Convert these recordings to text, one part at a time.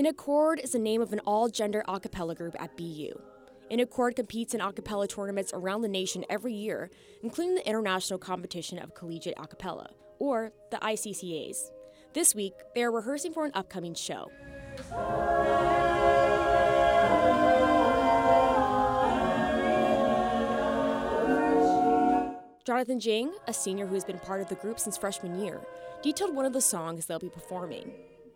In Accord is the name of an all gender a cappella group at BU. In Accord competes in a cappella tournaments around the nation every year, including the International Competition of Collegiate A cappella, or the ICCAs. This week, they are rehearsing for an upcoming show. Jonathan Jing, a senior who has been part of the group since freshman year, detailed one of the songs they'll be performing.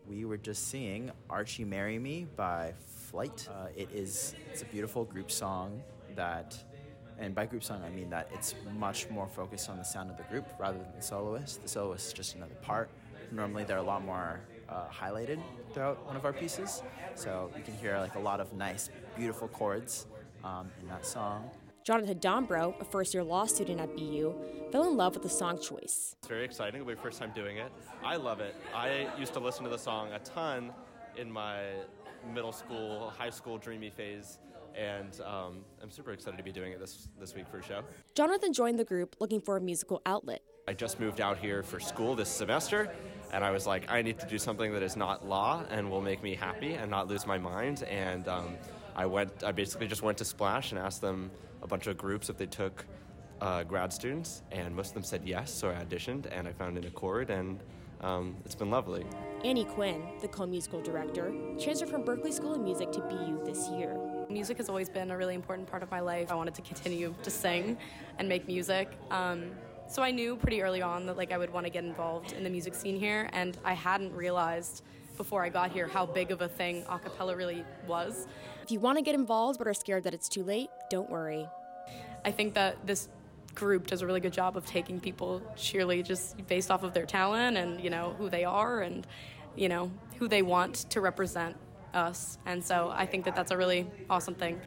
We were just singing Archie Marry Me by Flight. Uh, it is it's a beautiful group song that and by group song I mean that it's much more focused on the sound of the group rather than the soloist. The soloist is just another part. Normally they're a lot more uh, highlighted throughout one of our pieces, so you can hear like a lot of nice, beautiful chords um, in that song. Jonathan Dombro, a first year law student at BU, fell in love with the song choice. It's very exciting. It'll be my first time doing it. I love it. I used to listen to the song a ton in my middle school, high school dreamy phase, and um, I'm super excited to be doing it this, this week for a show. Jonathan joined the group looking for a musical outlet. I just moved out here for school this semester, and I was like, I need to do something that is not law and will make me happy and not lose my mind. And um, I went, I basically just went to Splash and asked them a bunch of groups if they took uh, grad students, and most of them said yes. So I auditioned, and I found In Accord, and um, it's been lovely. Annie Quinn, the co-musical director, transferred from Berklee School of Music to BU this year. Music has always been a really important part of my life. I wanted to continue to sing and make music. Um, so I knew pretty early on that like I would want to get involved in the music scene here, and I hadn't realized before I got here how big of a thing a cappella really was. If you want to get involved but are scared that it's too late, don't worry. I think that this group does a really good job of taking people sheerly just based off of their talent and you know who they are and you know who they want to represent us and so i think that that's a really awesome thing